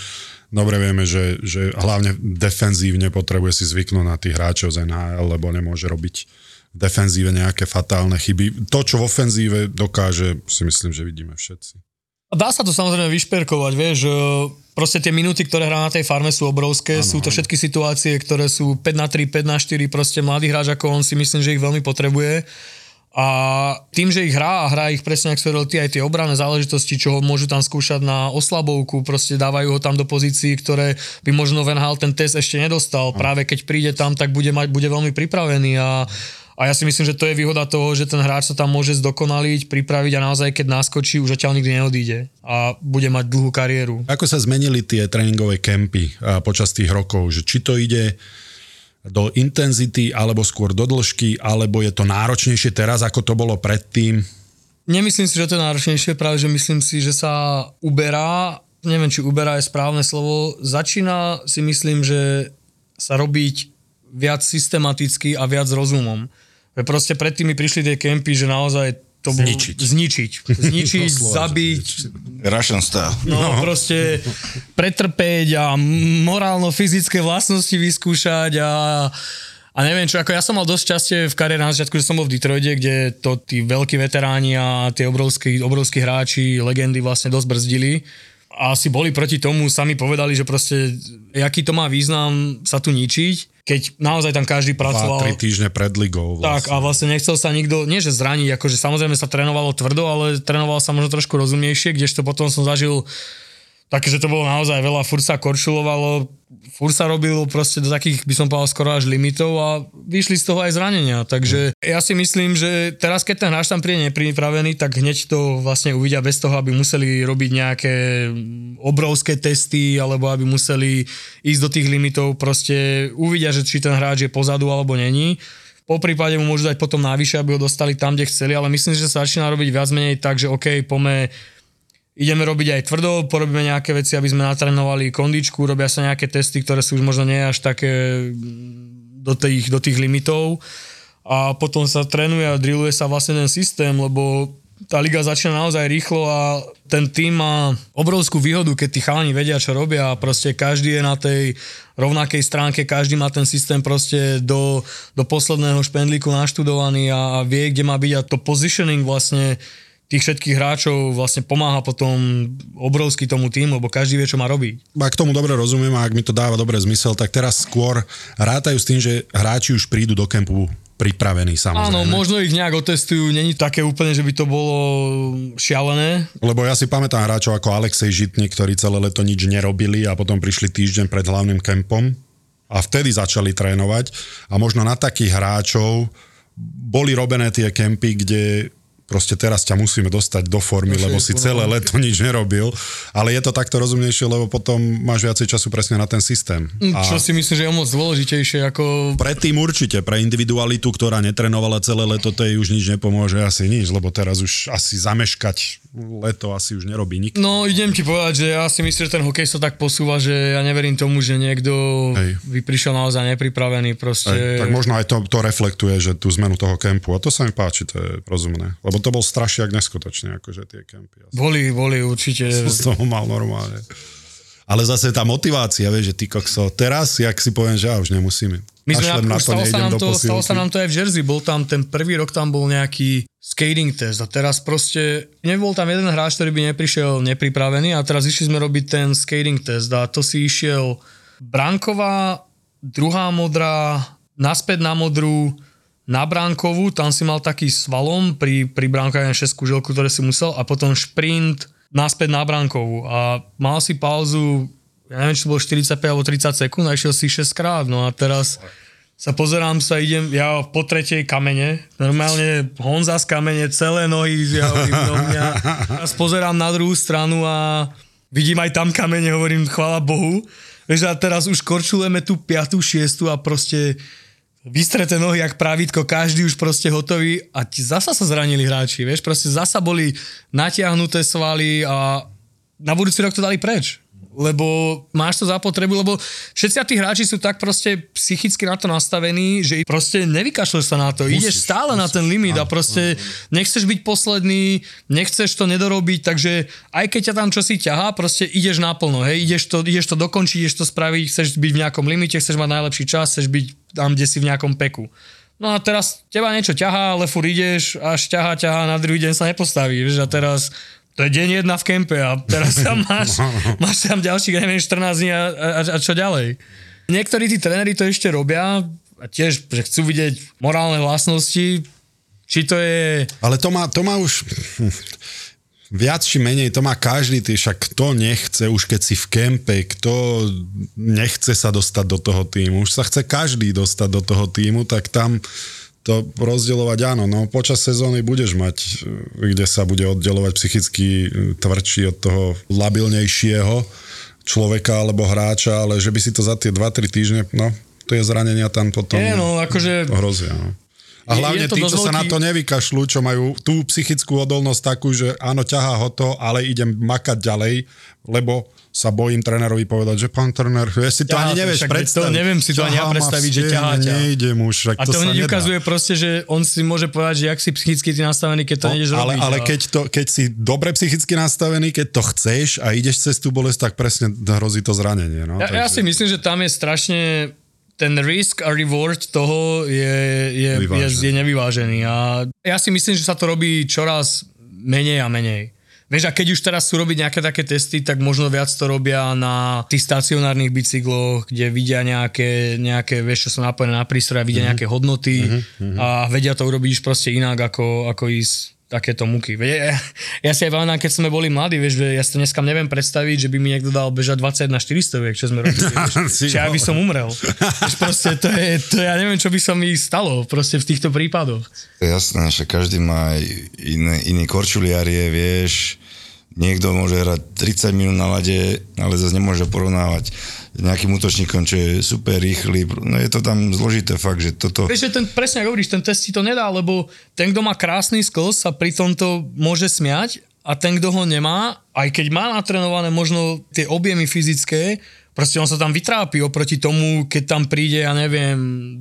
dobre vieme, že, že hlavne defenzívne potrebuje si zvyknúť na tých hráčov z NHL, lebo nemôže robiť v defenzíve nejaké fatálne chyby. To, čo v ofenzíve dokáže, si myslím, že vidíme všetci. Dá sa to samozrejme vyšperkovať, vieš, proste tie minúty, ktoré hrá na tej farme sú obrovské, ano. sú to všetky situácie, ktoré sú 5 na 3, 5 na 4, proste mladý hráč ako on si myslím, že ich veľmi potrebuje. A tým, že ich hrá a hrá ich presne, hovoril ty, aj tie obranné záležitosti, čo ho môžu tam skúšať na oslabovku, proste dávajú ho tam do pozícií, ktoré by možno Van Hal ten test ešte nedostal. Práve keď príde tam, tak bude, mať, bude veľmi pripravený a a ja si myslím, že to je výhoda toho, že ten hráč sa tam môže zdokonaliť, pripraviť a naozaj, keď naskočí, už zatiaľ nikdy neodíde a bude mať dlhú kariéru. Ako sa zmenili tie tréningové kempy počas tých rokov? Že či to ide do intenzity, alebo skôr do dĺžky, alebo je to náročnejšie teraz, ako to bolo predtým? Nemyslím si, že to je náročnejšie, práve že myslím si, že sa uberá, neviem, či uberá je správne slovo, začína si myslím, že sa robiť viac systematicky a viac rozumom. Proste predtým mi prišli tie kempy, že naozaj to bol... Zničiť. Zničiť. Zničiť, zabiť. Russian style. No, no, proste pretrpeť a morálno-fyzické vlastnosti vyskúšať a a neviem čo, ako ja som mal dosť častie v kariére na začiatku, že som bol v Detroite, kde to tí veľkí veteráni a tie obrovskí, obrovskí hráči, legendy vlastne dosť brzdili a asi boli proti tomu, sami povedali, že proste, aký to má význam sa tu ničiť, keď naozaj tam každý pracoval. 2-3 týždne pred ligou. Vlastne. Tak a vlastne nechcel sa nikto, nie že zraniť, akože samozrejme sa trénovalo tvrdo, ale trénoval sa možno trošku rozumnejšie, kdežto potom som zažil takže to bolo naozaj veľa, furt sa korčulovalo, furt sa robilo proste do takých, by som povedal, skoro až limitov a vyšli z toho aj zranenia. Takže ja si myslím, že teraz, keď ten hráč tam príde nepripravený, tak hneď to vlastne uvidia bez toho, aby museli robiť nejaké obrovské testy alebo aby museli ísť do tých limitov. Proste uvidia, že či ten hráč je pozadu alebo není. Po prípade mu môžu dať potom návyše, aby ho dostali tam, kde chceli, ale myslím, že sa začína robiť viac menej tak, že OK, pome ideme robiť aj tvrdo, porobíme nejaké veci, aby sme natrénovali kondičku, robia sa nejaké testy, ktoré sú už možno nie až také mm, do tých, do tých limitov. A potom sa trénuje a drilluje sa vlastne ten systém, lebo tá liga začína naozaj rýchlo a ten tým má obrovskú výhodu, keď tí chalani vedia, čo robia a proste každý je na tej rovnakej stránke, každý má ten systém proste do, do posledného špendlíku naštudovaný a, a vie, kde má byť a to positioning vlastne tých všetkých hráčov vlastne pomáha potom obrovský tomu týmu, lebo každý vie, čo má robiť. Ak tomu dobre rozumiem a ak mi to dáva dobre zmysel, tak teraz skôr rátajú s tým, že hráči už prídu do kempu pripravení samozrejme. Áno, možno ich nejak otestujú, není také úplne, že by to bolo šialené. Lebo ja si pamätám hráčov ako Alexej Žitný, ktorí celé leto nič nerobili a potom prišli týždeň pred hlavným kempom a vtedy začali trénovať a možno na takých hráčov boli robené tie kempy, kde proste teraz ťa musíme dostať do formy, lebo si celé leto nič nerobil, ale je to takto rozumnejšie, lebo potom máš viacej času presne na ten systém. Mm, a čo si myslím, že je moc dôležitejšie ako... Predtým určite, pre individualitu, ktorá netrenovala celé leto, to jej už nič nepomôže asi nič, lebo teraz už asi zameškať leto asi už nerobí nikto. No idem ti povedať, že ja si myslím, že ten hokej sa tak posúva, že ja neverím tomu, že niekto Hej. by prišiel naozaj nepripravený proste. Hej, tak možno aj to, to reflektuje, že tú zmenu toho kempu a to sa mi páči, to je rozumné. Lebo to bol strašiak neskutočne, akože tie kempy. Boli, boli určite. Som z toho mal normálne. Ale zase tá motivácia, vieš, že ty kokso, teraz, jak si poviem, že ja už nemusíme. My sme na to, stalo, sa nám to, stalo sa nám to aj v Jersey, bol tam ten prvý rok, tam bol nejaký skating test a teraz proste nebol tam jeden hráč, ktorý by neprišiel nepripravený a teraz išli sme robiť ten skating test a to si išiel Branková, druhá modrá, naspäť na modrú, na bránkovú, tam si mal taký svalom pri, pri bránke 6 želku, ktoré si musel a potom šprint naspäť na bránkovú a mal si pauzu ja neviem, či to bolo 45 alebo 30 sekúnd a išiel si 6 krát, no a teraz sa pozerám sa, idem, ja po tretej kamene, normálne Honza z kamene, celé nohy, ja do mňa, a pozerám na druhú stranu a vidím aj tam kamene, hovorím chvála Bohu, Vieš, a teraz už korčulujeme tú 5. 6. a proste vystreté nohy jak pravítko, každý už proste hotový a ti zasa sa zranili hráči, vieš, proste zasa boli natiahnuté svaly a na budúci rok to dali preč lebo máš to zapotrebu, lebo všetci tí hráči sú tak proste psychicky na to nastavení, že proste nevykašľeš sa na to, musíš, ideš stále musíš, na ten limit a proste nechceš byť posledný, nechceš to nedorobiť, takže aj keď ťa tam čosi ťahá, proste ideš naplno, hej, ideš to, ideš to dokončiť, ideš to spraviť, chceš byť v nejakom limite, chceš mať najlepší čas, chceš byť tam, kde si v nejakom peku. No a teraz teba niečo ťahá, ale fur ideš, až ťahá, ťahá, na druhý deň sa nepostavíš a teraz to je deň jedna v kempe a teraz tam máš, máš tam ďalších, neviem, 14 dní a, a, a čo ďalej. Niektorí tí tréneri to ešte robia a tiež, že chcú vidieť morálne vlastnosti, či to je... Ale to má, to má už viac či menej, to má každý, tý, však kto nechce, už keď si v kempe, kto nechce sa dostať do toho týmu, už sa chce každý dostať do toho týmu, tak tam to rozdielovať áno, no počas sezóny budeš mať, e, kde sa bude oddelovať psychicky e, tvrdší od toho labilnejšieho človeka alebo hráča, ale že by si to za tie 2-3 týždne, no, to je zranenia tam potom je, no, akože... hrozia. No. A hlavne tí, čo sa na to nevykašľú, čo majú tú psychickú odolnosť takú, že áno, ťahá ho to, ale idem makať ďalej, lebo sa bojím trénerovi povedať, že pán tréner, ja si to ťahá ani nevieš predstaviť. To neviem si to ani ja predstaviť, že ťahá ťa. Nejdem už, a to, to hneď ukazuje proste, že on si môže povedať, že ak si psychicky ty nastavený, keď to no, nejdeš ale, robiť. Ale a... keď, to, keď si dobre psychicky nastavený, keď to chceš a ideš cez tú bolesť, tak presne hrozí to zranenie. No, ja, takže... ja si myslím, že tam je strašne ten risk a reward toho je, je, je, je nevyvážený. A ja si myslím, že sa to robí čoraz menej a menej. Vieš, a keď už teraz sú robiť nejaké také testy, tak možno viac to robia na tých stacionárnych bicykloch, kde vidia nejaké, nejaké vieš, čo sú napojené na prístroj vidia mm-hmm. nejaké hodnoty mm-hmm. a vedia to urobiť už proste inak, ako, ako ísť takéto muky. Ja, ja si aj pamätám, keď sme boli mladí, vieš, ja si to dneska neviem predstaviť, že by mi niekto dal bežať 21 400, čo sme robili. Vieš, ja by som umrel. Vieš, proste to je, to ja neviem, čo by sa mi stalo proste v týchto prípadoch. Jasné, že každý má iné, iný korčuliarie, vieš, niekto môže hrať 30 minút na lade, ale zase nemôže porovnávať s nejakým útočníkom, čo je super rýchly. No je to tam zložité fakt, že toto... Vieš, že ten, presne ako hovoríš, ten test ti to nedá, lebo ten, kto má krásny skills sa pri tomto môže smiať a ten, kto ho nemá, aj keď má natrenované možno tie objemy fyzické, proste on sa tam vytrápi oproti tomu, keď tam príde, ja neviem,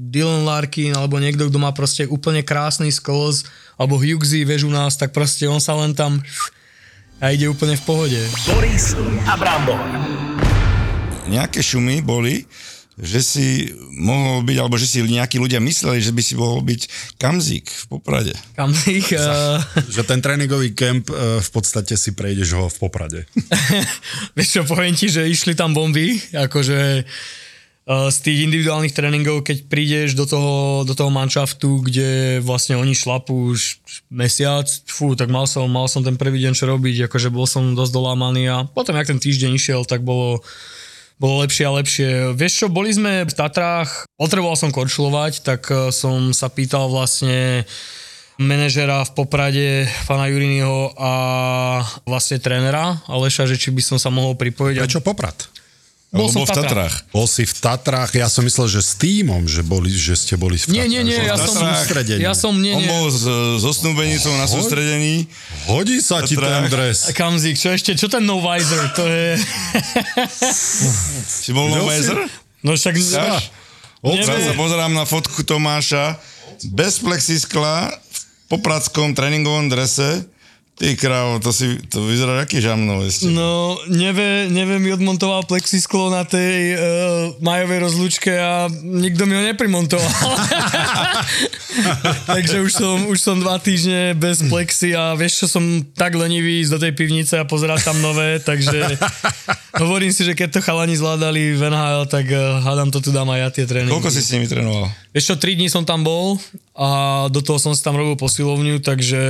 Dylan Larkin alebo niekto, kto má proste úplne krásny skills, alebo Hughesy, vieš u nás, tak proste on sa len tam a ide úplne v pohode. Boris a Brambor. Nejaké šumy boli, že si mohol byť, alebo že si nejakí ľudia mysleli, že by si mohol byť kamzík v Poprade. Kamzík? Uh... že ten tréningový kemp uh, v podstate si prejdeš ho v Poprade. Vieš čo, poviem ti, že išli tam bomby, akože z tých individuálnych tréningov, keď prídeš do toho, do toho manšaftu, kde vlastne oni šlapú už mesiac, fú, tak mal som, mal som ten prvý deň čo robiť, akože bol som dosť dolámaný a potom, jak ten týždeň išiel, tak bolo, bolo lepšie a lepšie. Vieš čo, boli sme v Tatrách, potreboval som korčulovať, tak eh, som sa pýtal vlastne manažera v Poprade, pana Juriniho a vlastne trénera Aleša, že či by som sa mohol pripojiť. Prečo Poprad? Bol som v Tatrách. Bol si v Tatrách, ja som myslel, že s týmom, že, boli, že ste boli v Tatrách. Nie, nie, nie, ja som, ja som, nie, nie. On bol s, so snúbenicou na sústredení. Hodí sa ti ten dres. Kamzik, čo ešte, čo ten no visor, to je... si bol no visor? No však... Ja, ja sa pozerám na fotku Tomáša bez plexiskla v popradskom tréningovom drese Ty krávo, to, si, to vyzerá aký žamno ešte. No, neve, neve mi odmontoval plexisklo na tej uh, majovej rozlúčke a nikto mi ho neprimontoval. Takže už som, už som dva týždne bez plexi a vieš čo, som tak lenivý ísť do tej pivnice a pozerať tam nové, takže hovorím si, že keď to chalani zvládali v NHL, tak uh, hádam to tu dám aj ja tie tréningy. Koľko si s nimi trénoval? Vieš čo, 3 dní som tam bol a do toho som si tam robil posilovňu, takže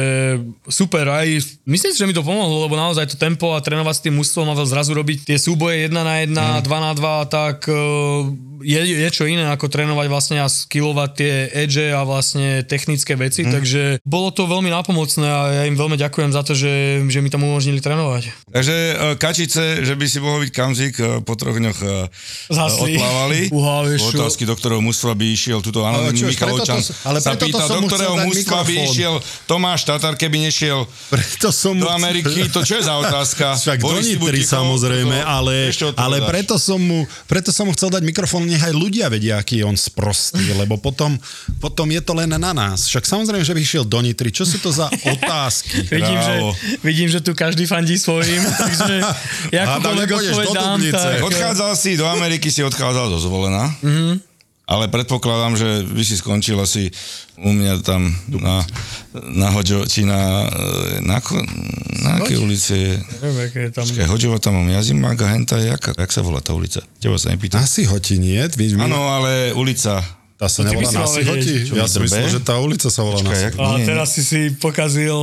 super, aj myslím si, že mi to pomohlo, lebo naozaj to tempo a trénovať s tým mužstvom a zrazu robiť tie súboje 1 na 1, 2 mm. na 2, tak uh, je, je čo iné ako trénovať vlastne a skillovať tie edge a vlastne technické veci, mm. takže bolo to veľmi nápomocné a ja im veľmi ďakujem za to, že, že mi tam umožnili trénovať. Takže uh, kačice, že by si mohol byť kamzik, uh, po troch dňoch Zhasli. odplávali. Uha, vieš čo? Otázky, do ktorého mužstva by išiel, tuto anonimný Michalovčan ale sa pýta, do ktorého mužstva by išiel Tomáš Tatar, keby nešiel Preto som do Ameriky, to čo je za otázka? Však do Boris, buď Nitry samozrejme, ale, ale preto, som mu, preto som mu chcel dať mikrofón, nech aj ľudia vedia, aký je on sprostý, lebo potom, potom je to len na nás. Však samozrejme, že by išiel do Nitry. Čo sú to za otázky? Vidím že, vidím, že tu každý fandí svojim, takže jakúkoľvek nepôjdeš odpoveď do dám, Dubnice. tak... Odchádzal si do Ameriky, si odchádzal do zvolená. Mm-hmm. Ale predpokladám, že by si skončil asi u mňa tam na, na Hoďo, či na, e, na, na aké ulice je? Neviem, aké je tam... Počkaj, Hoďova tam mám Jazimák a henta je, jaká, jak sa volá tá ulica? Teba sa nepýtam. Asi ho ti nie? Vy, Áno, ale ulica. Tá sa by nevolá si mal na Sihoti? Čo, Ja drbe? myslím, že tá ulica sa volá na Počkaj, jak, Sihoti. A nie, teraz si si pokazil...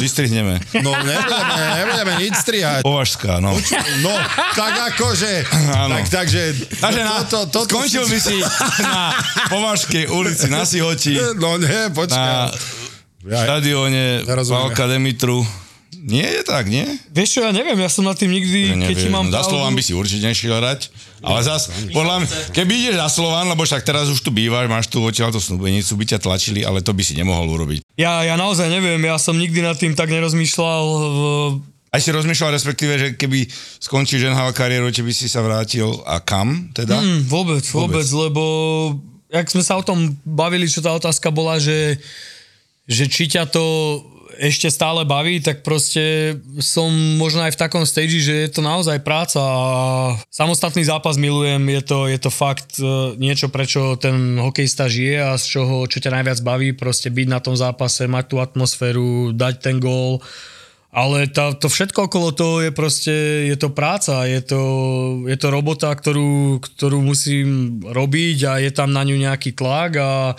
Vystrihneme. No nebudeme, nebudeme nič strihať. Považská, no. No, tak akože, Áno. tak, takže, Takže na, toto, toto skončil by si na Považskej ulici na Sihoti, No nie, na počkaj. Ja, štadióne. Valka Demitru. Nie je tak, nie? Vieš čo, ja neviem, ja som na tým nikdy, Ja keď ti neviem, mám za Slován by si určite nešiel hrať, ale zas, podľa mňa, keby ideš za Slován, lebo však teraz už tu bývaš, máš tu odtiaľ to snúbenicu, by ťa tlačili, ale to by si nemohol urobiť. Ja, ja naozaj neviem, ja som nikdy nad tým tak nerozmýšľal. v- Aj si rozmýšľal respektíve, že keby skončíš NHL kariéru, či by si sa vrátil a kam teda? Hm, vôbec, vôbec, lebo jak sme sa o tom bavili, čo tá otázka bola, že, že či ťa to ešte stále baví, tak proste som možno aj v takom stage, že je to naozaj práca a samostatný zápas milujem, je to, je to fakt e, niečo, prečo ten hokejista žije a z čoho, čo ťa najviac baví, proste byť na tom zápase, mať tú atmosféru, dať ten gól, ale tá, to všetko okolo toho je proste, je to práca, je to, je to robota, ktorú, ktorú musím robiť a je tam na ňu nejaký tlak a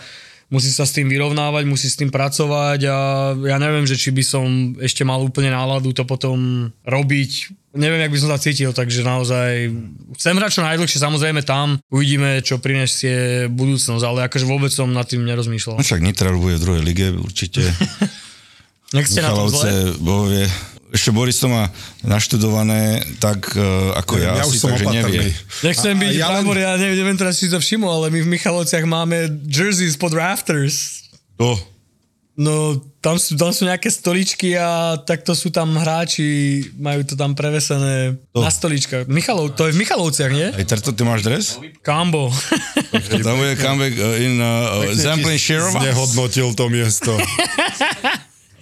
musí sa s tým vyrovnávať, musí s tým pracovať a ja neviem, že či by som ešte mal úplne náladu to potom robiť. Neviem, jak by som sa cítil, takže naozaj chcem hrať čo najdlhšie, samozrejme tam uvidíme, čo prinesie budúcnosť, ale akože vôbec som nad tým nerozmýšľal. No však Nitra bude v druhej lige určite. Nech ste na tom zle. Bohovie. Ešte Boris to má naštudované tak uh, ako ja, Ja už asi, som takže nevie. opatrný. Nechcem byť ja len- bravor, ja neviem, teraz, si to všimol, ale my v Michalovciach máme jerseys pod rafters. To, No, tam sú, tam sú nejaké stoličky a takto sú tam hráči, majú to tam prevesené To. na stoličkách. Michalov, to je v Michalovciach, nie? aj Terto, ty máš dres? Kambo. Tam bude comeback uh, in uh, Zemplín Shirova. Znehodnotil to miesto.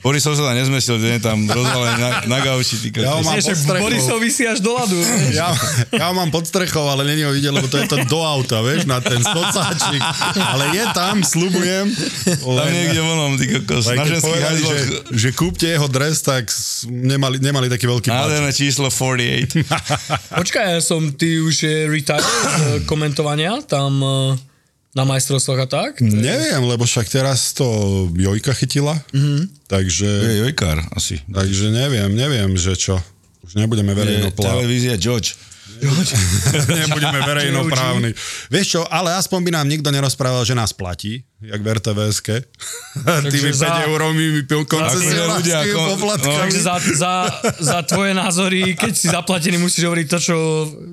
Boris som sa tam nezmestil, že je tam rozvalený na, na gauči. Ty Ja ho mám pod strechou. Borisovi si až do ľadu. Ja, ja ho mám pod strechou, ale není ho vidieť, lebo to je to do auta, vieš, na ten stocáčik. Ale je tam, slubujem. Tam niekde vonom, ty kokos. Na ženských povedali, že, že kúpte jeho dres, tak nemali, nemali taký veľký páč. Nádherné číslo 48. Počkaj, ja som, ty už je retired z komentovania tam eh, na majstrovstvách a tak? Neviem, lebo však teraz to Jojka chytila, mm-hmm. takže, Je Jojkár asi. takže neviem, neviem, že čo. Už nebudeme verejnoprávni. televízia George. nebudeme verejnoprávni. Vieš čo, ale aspoň by nám nikto nerozprával, že nás platí, jak v RTVSke. Tými 5 za- eurovými koncesionárskými ľudia, poplatkami. Takže za, za, za tvoje názory, keď si zaplatený, musíš hovoriť to, čo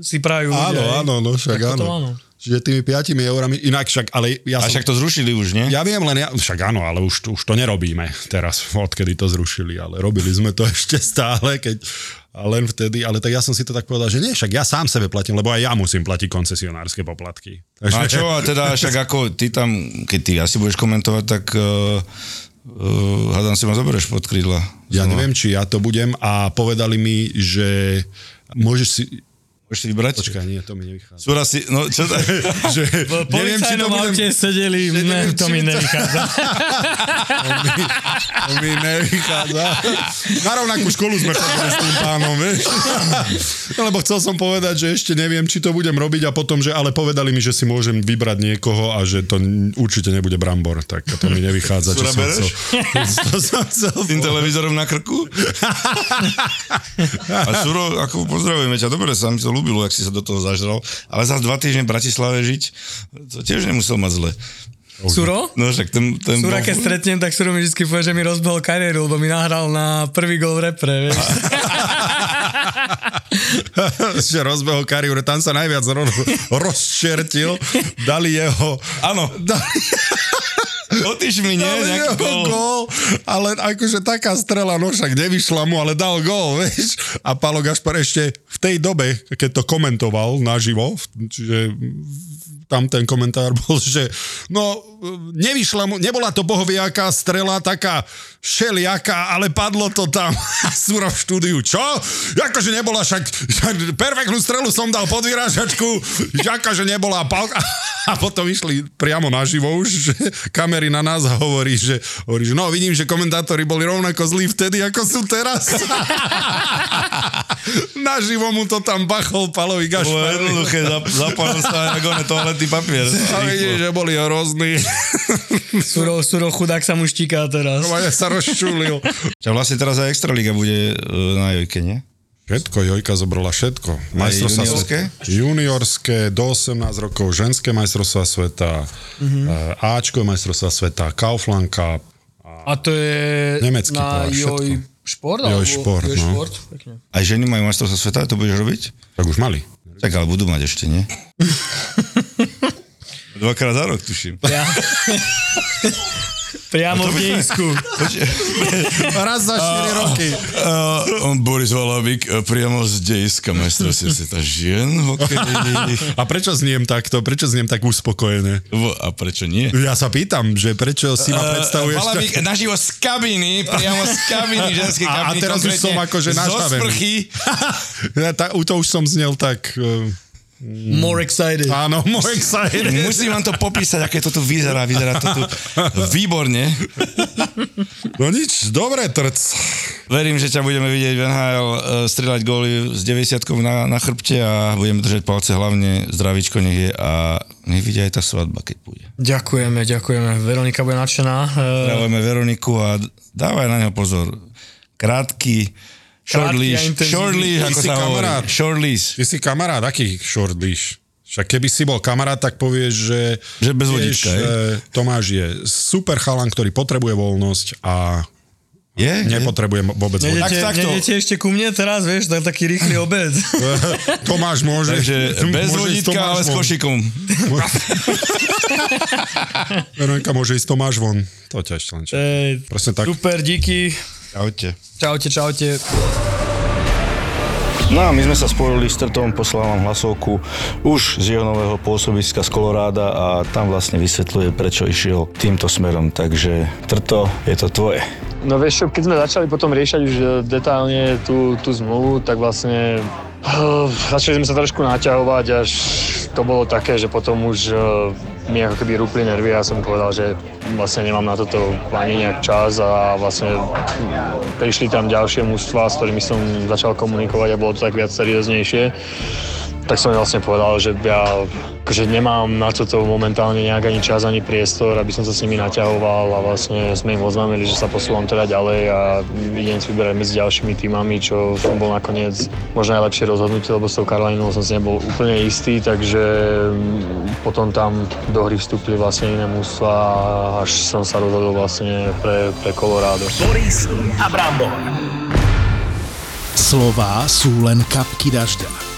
si prajú ľudia. Áno, áno, no však áno. áno. Čiže tými 5 eurami, inak však, ale ja A som... však to zrušili už, nie? Ja viem, len ja, však áno, ale už, už to nerobíme teraz, odkedy to zrušili, ale robili sme to ešte stále, keď, a len vtedy, ale tak ja som si to tak povedal, že nie, však ja sám sebe platím, lebo aj ja musím platiť koncesionárske poplatky. No a čo, a teda však ako ty tam, keď ty asi budeš komentovať, tak uh, uh, hádam si ma zoberieš pod krídla. Ja neviem, či ja to budem a povedali mi, že môžeš si... Môžeš si vybrať? Počkaj, nie, to mi nevychádza. Súra si, no čo to že, V neviem, či to budem... aute sedeli, ne, neviem, to mi to- nevychádza. To mi nevychádza. Na rovnakú školu sme chodili s tým pánom, vieš. No, lebo chcel som povedať, že ešte neviem, či to budem robiť a potom, že ale povedali mi, že si môžem vybrať niekoho a že to určite nebude brambor, tak to mi nevychádza, čo Sura som bereš? chcel. To som chcel s tým televízorom na krku? A Suro, ako pozdravujeme ťa, dobre sa mi to ľúbilo, ak si sa do toho zažral, ale za dva týždne v Bratislave žiť, to tiež nemusel mať zle. Suro? No však ten... ten Sura, bol- keď stretnem, tak Suro mi vždy povie, že mi rozbehol kariéru, lebo mi nahral na prvý gol v repre, vieš. že rozbehol kariéru, tam sa najviac ro- rozčertil, dali jeho... Áno. Dali, Otyš mi, nie? jeho gól. gól, ale akože taká strela, no však nevyšla mu, ale dal gól, vieš. A Palo Gašpar ešte v tej dobe, keď to komentoval naživo, čiže tam ten komentár bol, že no, nevyšla mu, nebola to bohoviaká strela, taká šeliaká, ale padlo to tam. A Súra v štúdiu, čo? Akože nebola však, perfektnú strelu som dal pod vyrážačku, že akože nebola palka. A potom išli priamo naživo už, že kamery na nás hovorí, že, hovorí, že no vidím, že komentátori boli rovnako zlí vtedy, ako sú teraz. Naživo mu to tam bachol Palovi Gašpar. jednoduché, zap- zapálil sa ako na toaletný papier. A vidíš, že boli hrozní. Suro, Suro chudák sa mu štíká teraz. Normálne sa rozčulil. Čo vlastne teraz aj Extraliga bude e, na Jojke, nie? Všetko, Jojka zobrala všetko. Majstrovstvá juniorské? sveta. Juniorské, do 18 rokov, ženské majstrovstvá sveta, mm-hmm. Ačko majstrovstvá sveta, Kaufland Cup. A to je Nemecký na pohár, všetko. Joj šport? Joj šport, Joj no. šport? Pekne. Aj ženy majú majstrovstvá sveta, to budeš robiť? Tak už mali. Tak ale budú mať ešte, nie? Dvakrát za rok, tuším. Ja. Priamo v dejisku. Raz za 4 roky. Uh, Boris Valabik uh, priamo z dejska majstrovstiev sveta žien. A prečo zniem takto? Prečo zniem tak uspokojené? A prečo nie? Ja sa pýtam, že prečo si ma predstavuješ Valabik tak... naživo z kabiny, priamo z kabiny, ženskej A- a kabiny. teraz už som akože Zo nažavený. sprchy. Ja, ta, u to už som znel tak... Uh, More excited. áno, more excited. Musím vám to popísať, aké to tu vyzerá. Vyzerá to tu výborne. No nič, dobre, trc. Verím, že ťa budeme vidieť v NHL uh, strieľať góly s 90 na, na chrbte a budeme držať palce hlavne zdravíčko nech je a nech vidia aj tá svadba, keď bude. Ďakujeme, ďakujeme. Veronika bude nadšená. Eh, Zdravujeme Veroniku a dávaj na neho pozor. Krátky, short leash, short leash, ako si sa hovorí. kamarát. Short leash. Ty si kamarát, aký short leash? Však keby si bol kamarát, tak povieš, že... Že bez vodíčka, hej? e, Tomáš je super chalan, ktorý potrebuje voľnosť a Je? je? nepotrebuje vôbec Tak Nejdete, vodíčka. takto. nejdete ešte ku mne teraz, vieš, na taký rýchly obed. Tomáš môže... Takže bez vodítka, ale s košikom. Veronika môže ísť Tomáš von. To ťa ešte len. Ej, tak. super, díky. Čaute. Čaute, čaute. No a my sme sa spojili s Trtom, poslal vám hlasovku už z jeho nového pôsobiska z Koloráda a tam vlastne vysvetľuje, prečo išiel týmto smerom. Takže Trto, je to tvoje. No vieš čo, keď sme začali potom riešať už e, detálne tú, tú zmluvu, tak vlastne uh, začali sme sa trošku naťahovať, až to bolo také, že potom už uh, mi ako keby rúpli nervy a som povedal, že vlastne nemám na toto ani nejak čas a vlastne prišli tam ďalšie mužstva, s ktorými som začal komunikovať a bolo to tak viac serióznejšie tak som vlastne povedal, že ja akože nemám na toto momentálne nejak ani čas, ani priestor, aby som sa s nimi naťahoval a vlastne sme im oznámili, že sa posúvam teda ďalej a idem si vyberať medzi ďalšími týmami, čo som bol nakoniec možno aj lepšie rozhodnutie, lebo s tou Karolínou som si nebol úplne istý, takže potom tam do hry vstúpili vlastne iné mužstva a až som sa rozhodol vlastne pre, pre Colorado. Boris a Brambor. Slová sú len kapky dažďa.